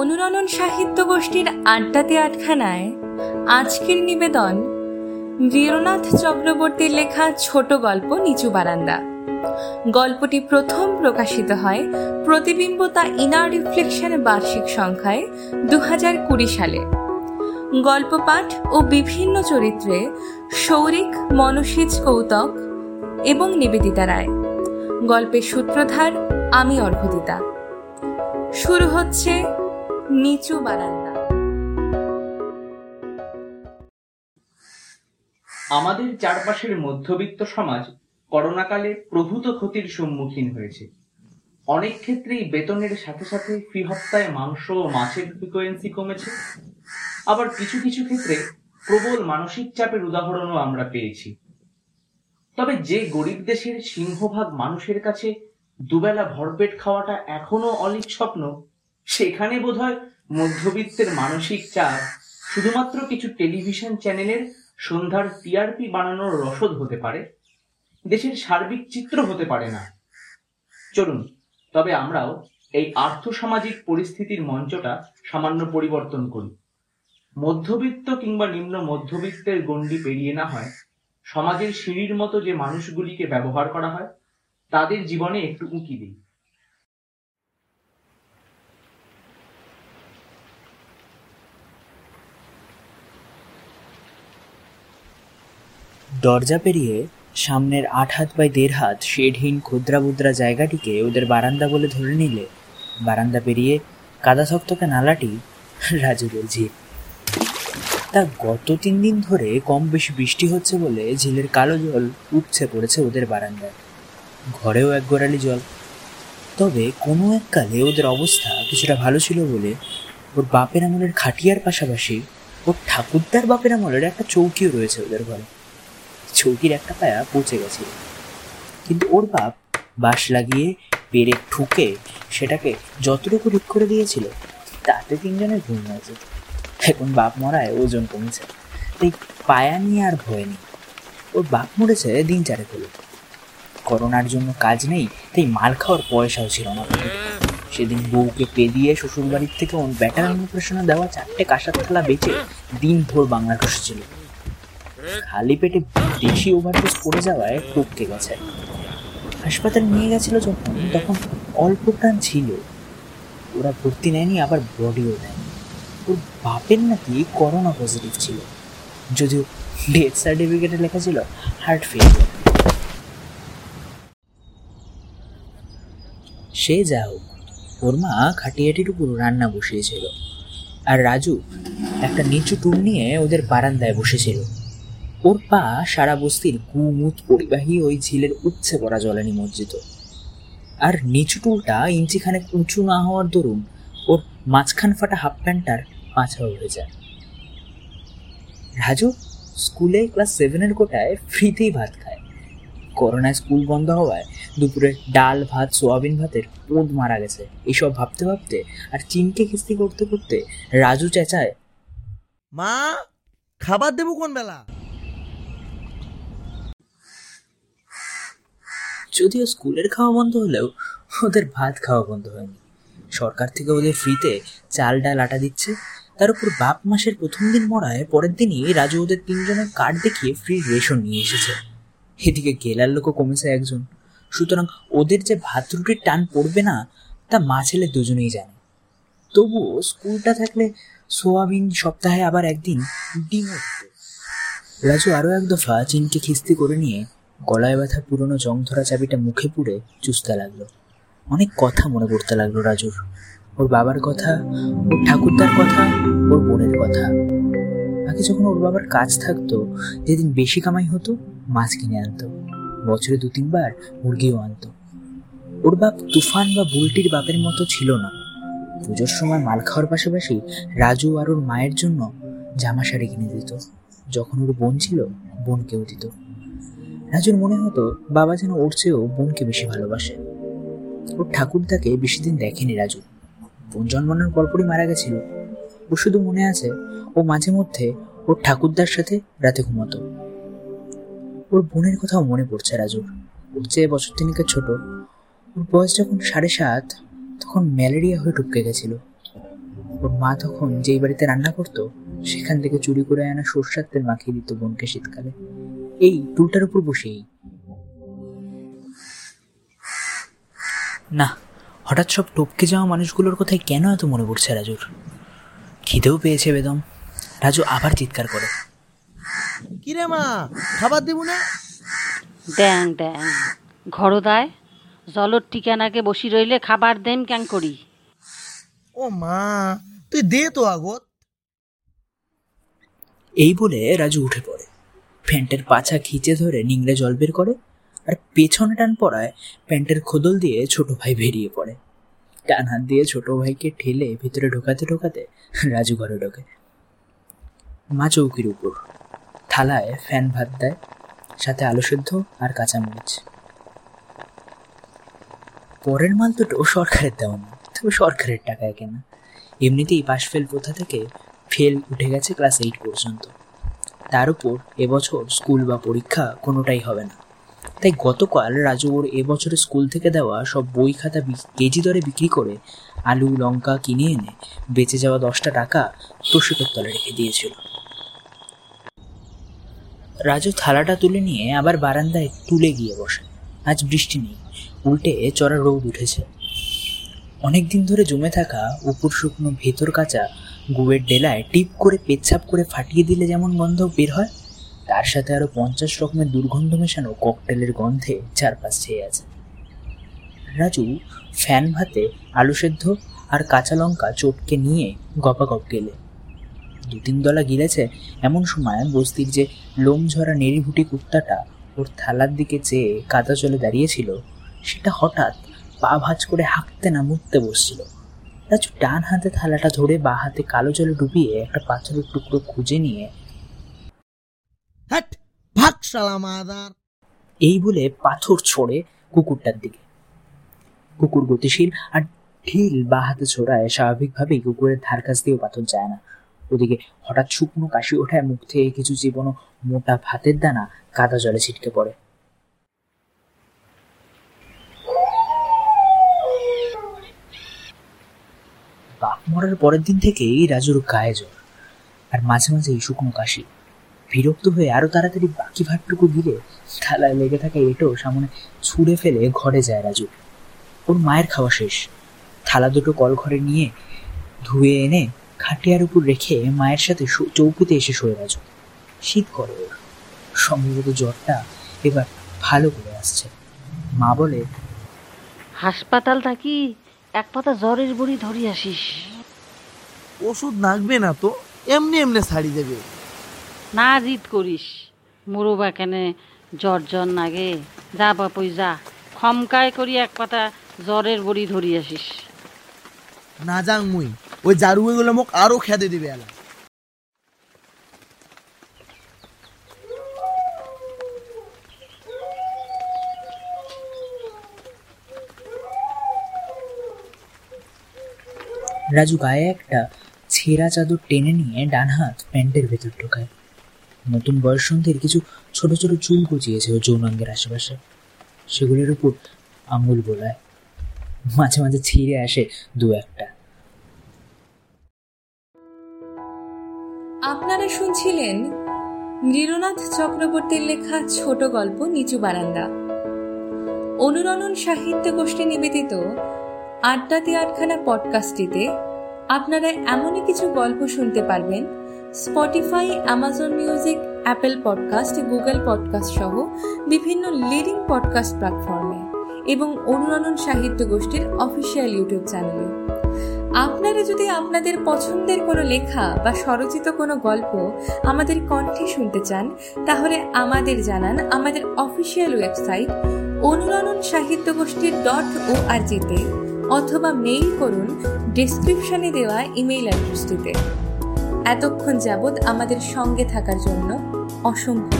অনুরণন সাহিত্য গোষ্ঠীর আড্ডাতে আটখানায় আজকের নিবেদন বীরনাথ চক্রবর্তীর লেখা ছোট গল্প নিচু বারান্দা। গল্পটি প্রথম প্রকাশিত হয় প্রতিবিম্ব তা ইনার রিফ্লেকশন বার্ষিক সংখ্যায় দু হাজার কুড়ি সালে। গল্প পাঠ ও বিভিন্ন চরিত্রে সৌরিক মনসিজ কৌতক এবং নিবেদিতা রায়। গল্পের সূত্রধার আমি অর্ঘদিতা শুরু হচ্ছে নিচু বারান্দা। আমাদের চারপাশের মধ্যবিত্ত সমাজ করোনাকালে প্রভূত ক্ষতির সম্মুখীন হয়েছে। অনেক ক্ষেত্রেই বেতনের সাথে সাথে ফি হপ্তায় মাংস ও মাছের ফ্রিকোয়েন্সি কমেছে। আবার কিছু কিছু ক্ষেত্রে প্রবল মানসিক চাপের উদাহরণও আমরা পেয়েছি। তবে যে গরিব দেশের সিংহভাগ মানুষের কাছে দুবেলা ভরপেট খাওয়াটা এখনও অলিক স্বপ্ন সেখানে বোধহয় মধ্যবিত্তের মানসিক চাপ শুধুমাত্র কিছু টেলিভিশন চ্যানেলের সন্ধ্যার টিআরপি বানানোর রসদ হতে পারে, দেশের সার্বিক চিত্র হতে পারে না। চলুন, তবে আমরাও এই আর্থসামাজিক পরিস্থিতির মঞ্চটা সামান্য পরিবর্তন করি। মধ্যবিত্ত কিংবা নিম্ন মধ্যবিত্তের গণ্ডি পেরিয়ে না হয়, সমাজের সিঁড়ির মতো যে মানুষগুলিকে ব্যবহার করা হয়, তাদের জীবনে একটু উঁকি দিই। দরজা পেরিয়ে সামনের আট হাত বাই দেড় হাত শেডহীন ক্ষুদ্রাবুদ্রা জায়গাটিকে ওদের বারান্দা বলে ধরে নিলে। বারান্দা পেরিয়ে কাদা থকথকে নালাটি রাজুরের ঝিল তা গত তিন দিন ধরে কম বেশি বৃষ্টি হচ্ছে বলে ঝিলের কালো জল উপচে পড়েছে ওদের বারান্দায়। ঘরেও এক গোড়ালি জল। তবে কোনো এক কালে ওদের অবস্থা কিছুটা ভালো ছিল বলে ওর বাপের আমলের খাটিয়ার পাশাপাশি ওর ঠাকুরদার বাপের আমলের একটা চৌকিও রয়েছে ওদের ঘরে। চৌকির একটা পায়া পচে গেছিল কিন্তু ওর বাপ বাঁশ লাগিয়ে পেরে ঠুকে সেটাকে যতটুকু ঠিক করে দিয়েছিল, তাতে তিনজনের ঘুম হয়েছে। এখন বাপ মরায় ওজন কমেছে। তাই পায়া নিয়ে আর ভয় নেই। ওর বাপ মরেছে দিন চারে হলো। করোনার জন্য কাজ নেই, তাই মাল খাওয়ার পয়সাও ছিল না। সেদিন বউকে পেদিয়ে শ্বশুর বাড়ির থেকে ব্যাটার অন্নপ্রাশনে দেওয়া চারটে কাঁসার থালা বেচে দিন ভোর বাংলা ছিল। খালি পেটে বেশি ওভারডোজ পড়ে যাওয়ায় টপকে গেছে। হাসপাতালে নিয়ে গেছিল যখন, তখন অল্প প্রাণ ছিল। ওরা ভর্তি নেয়নি, আবার বডিও দেয়নি ওর বাপের নাকি করোনা পজিটিভ ছিল। যদিও ডেথ সার্টিফিকেটে লেখা ছিল হার্ট ফেলিয়ার সে যা হোক, ওর মা খাটিয়াটির উপর রান্না বসিয়েছিল। আর রাজু একটা নিচু টুল নিয়ে ওদের বারান্দায় বসেছিল। ওর পা সারা বস্তির গুমুত পরিবাহী ওই ঝিলের উচ্ছে পড়া জলে নিমজ্জিত। আর নিচু টুলটা ইঞ্চিখানেক উঁচু না হওয়ার দরুন ওর মাঝখান ফাটা হাফ প্যান্টটার পাছা উঠে যায়। রাজু স্কুলে ক্লাস সেভেনের কোটায় ফ্রিতেই ভাত খায়। করোনায় স্কুল বন্ধ হওয়ায় দুপুরে ডাল ভাত, সোয়াবিন ভাতের পোঁদ মারা গেছে। এসব ভাবতে ভাবতে আর চিনকে কিস্তি করতে করতে রাজু চেঁচায়, মা, খাবার দেবো কোন বেলা? যদিও স্কুলের খাওয়া বন্ধ হলেও ওদের ভাত খাওয়া বন্ধ হয়নি। সরকার থেকে ওদের ফ্রিতে চাল, ডাল, আটা দিচ্ছে। তার উপর বাপ মাসের প্রথম দিন মরায় পরের দিনই রাজু ওদের তিনজনের কার্ড দেখিয়ে ফ্রি রেশন নিয়ে এসেছে। এদিকে গেলার লোকও কমেছে একজন। সুতরাং ওদের যে ভাত রুটির টান পড়বে না, তা মা ছেলে দুজনেই জানে। তবুও স্কুলটা থাকলে সোয়াবিন সপ্তাহে আবার একদিন ডিম রাজু আরও এক দফা চিনকে খিস্তি করে নিয়ে গলায় ব্যথা পুরনো জং ধরা চাবিটা মুখে পুড়ে চুষতে লাগল। অনেক কথা মনে পড়তে লাগল রাজুর। ওর বাবার কথা, ওর ঠাকুরদার কথা, ওর বোনের কথা। আগে যখন ওর বাবার কাজ থাকতো, যেদিন বেশি কামাই হতো, মাছ কিনে আনতো। বছরে দু তিনবার মুরগিও আনতো। ওর বাপ তুফান বা বুলটির বাপের মতো ছিল না। পুজোর সময় মাল খাওয়ার পাশাপাশি রাজু আর ওর মায়ের জন্য জামা শাড়ি কিনে দিত। যখন ওর বোন ছিল, বোনকেও দিত। রাজুর মনে হতো বাবা যেন ওর চেয়েও বোনকে বেশি ভালোবাসে। ওর ঠাকুরদাকে বেশি দিন দেখেনি রাজু। বোন জন্মানোর পরপরই মারা গেছিল। ও শুধু মনে আছে, ও মাঝে মধ্যে ওর ঠাকুরদার সাথে রাতে ঘুমতো। ওর বোনের কথাও মনে পড়ছে রাজুর। ওর চেয়ে বছর তিনিকে ছোট। ওর বয়স যখন সাড়ে সাত, তখন ম্যালেরিয়া হয়ে টুপকে গেছিল। ওর মা তখন যেই বাড়িতে রান্না করতো, সেখান থেকে চুরি করে আনা সর্ষার তেল মাখিয়ে দিত বোনকে শীতকালে। এই টুলটার উপর বসেই। না হঠাৎ সব টপকে যাওয়া মানুষগুলোর কথায় কেন এত মনে পড়ছে রাজুর? খিদেও পেয়েছে বেদম। রাজু আবার চিৎকার করে। কিরে মা খাবার দেবো না? ড্যাং ড্যাং। ঘরদায় জলর ঠিকানাকে বসি রইলে খাবার দেম ক্যাং করি। ও মা তুই দে তো আগত। এই বলে রাজু উঠে পড়ে। প্যান্টের পাছা খিচে ধরে নিংড়ে জল বের করে আর পেছনে টান পড়ায় প্যান্টের খোদল দিয়ে ছোট ভাই বেরিয়ে পড়ে। টান হাত দিয়ে ছোট ভাইকে ঠেলে ভিতরে ঢোকাতে ঢোকাতে রাজু ঘরে ঢোকে। মা চৌকির উপর থালায় ফ্যান ভাত দেয়, সাথে আলু সেদ্ধ আর কাঁচামরিচ। পরের মাল দুটো সরকারের দেওয়া না তবে সরকারের টাকায় কেনা। এমনিতেই পাশ ফেল প্রথা থেকে? ফেল উঠে গেছে ক্লাস এইট পর্যন্ত। তার উপর এবছর স্কুল বা পরীক্ষা কোনোটাই হবে না। তাই গতকাল রাজু ওর এবছরে স্কুল থেকে দেওয়া সব বই খাতা কেজি দরে বিক্রি করে আলু, লঙ্কা কিনে এনে বেঁচে যাওয়া দশটা টাকা তোষকের তলে রেখে দিয়েছিল। রাজু থালাটা তুলে নিয়ে আবার বারান্দায় তুলে গিয়ে বসে। আজ বৃষ্টি নেই, উল্টে চড়া রোদ উঠেছে। অনেকদিন ধরে জমে থাকা উপর শুকনো ভেতর কাঁচা গুড়ের ডেলায় টিপ করে পেচ্ছাপ করে ফাটিয়ে দিলে যেমন গন্ধ বের হয়, তার সাথে আরও পঞ্চাশ রকমের দুর্গন্ধ মেশানো ককটেলের গন্ধে চারপাশ ছেয়ে আছে। রাজু ফ্যান ভাতে আলু সেদ্ধ আর কাঁচা লঙ্কা চটকে নিয়ে গপাগপ গেলে। দু তিন দলা গিলেছে এমন সময় বস্তির যে লোম ঝরা নেড়িভুটি কুত্তাটা ওর থালার দিকে চেয়ে কাদা চলে দাঁড়িয়েছিল, সেটা হঠাৎ পা ভাঁজ করে হাঁকতে না মুততে বসছিল। রাজু ডান হাতে থালাটা ধরে বা হাতে কালো জলে ডুবিয়ে একটা পাথরের টুকরো খুঁজে নিয়ে এই বলে পাথর ছড়ে কুকুরটার দিকে। কুকুর গতিশীল আর ঢিল বা হাতে ছোড়ায় স্বাভাবিকভাবেই কুকুরের ধার কাছ দিয়েও পাথর যায় না। ওদিকে হঠাৎ শুকনো কাশি ওঠায় মুখ থেকে কিছু জীবনও মোটা ভাতের দানা কাদা জলে ছিটকে পড়ে বাপ মরার পরের দিন থেকেই রাজুর গায়ে জ্বর। আর মাঝে মাঝে এই শুকনো কাশি। বিরক্ত হয়ে আরও তাড়াতাড়ি বাকি ভাতটুকু দিলে থালায় লেগে থাকা এটো সামনে ছুঁড়ে ফেলে ঘরে যায় রাজু। ওর মায়ের খাওয়া শেষ। থালা দুটো কল ঘরে নিয়ে ধুয়ে এনে খাটিয়ার উপর রেখে মায়ের সাথে চৌকিতে এসে শোয় রাজু। শীত করে ওর। সম্ভবত জ্বরটা এবার ভালো করে আসছে। মা বলে, হাসপাতাল থাকি এক পাতা জ্বরের বড়ি ধরি আসিস। ওষুধ নাগবে না তো এমনি এমনি ছাড়ি দেবে। না জিদ করিস মুরুবা কেনে জ্বর জ্বর নাগে। যা বাপই যা খমকায় করি এক পাতা জ্বরের বড়ি ধরি আসিস। না যাং মুই ওই জারুয়ে গুলো মোক আরও খেদে দিবে এলা। রাজু গায়ে একটা ছেঁড়া চাদর টেনে নিয়ে ডান হাত প্যান্টের ভেতর ঢোকায়। নতুন বয়সন্ধির কিছু ছোট ছোট চুল গজিয়েছে ওর যৌনাঙ্গের আশেপাশে। সেগুলির উপর আঙুল বোলায়। মাঝে মাঝে ছিঁড়ে আসে দু একটা। আপনারা শুনছিলেন নৃরনাথ চক্রবর্তীর লেখা ছোট গল্প নিচু বারান্দা। অনুরণন সাহিত্য গোষ্ঠী নিবেদিত আড্ডাতে আটখানা পডকাস্টটিতে আপনারা এমনই কিছু গল্প শুনতে পারবেন Spotify Amazon music Apple podcast Google podcast সহ বিভিন্ন লিডিং পডকাস্ট প্ল্যাটফর্মে এবং অনুরণন সাহিত্য গোষ্ঠীর অফিসিয়াল ইউটিউব চ্যানেলে আপনারা যদি আপনাদের পছন্দের কোনো লেখা বা স্বরচিত কোনো গল্প আমাদের কণ্ঠে শুনতে চান, তাহলে আমাদের জানান আমাদের অফিসিয়াল ওয়েবসাইট অনুরণন সাহিত্য গোষ্ঠীর ডট ও আরজিতে অথবা মেইল করুন ডিসক্রিপশনে দেওয়া ইমেইল অ্যাড্রেসটিতে এতক্ষণ যাবৎ আমাদের সঙ্গে থাকার জন্য অসংখ্য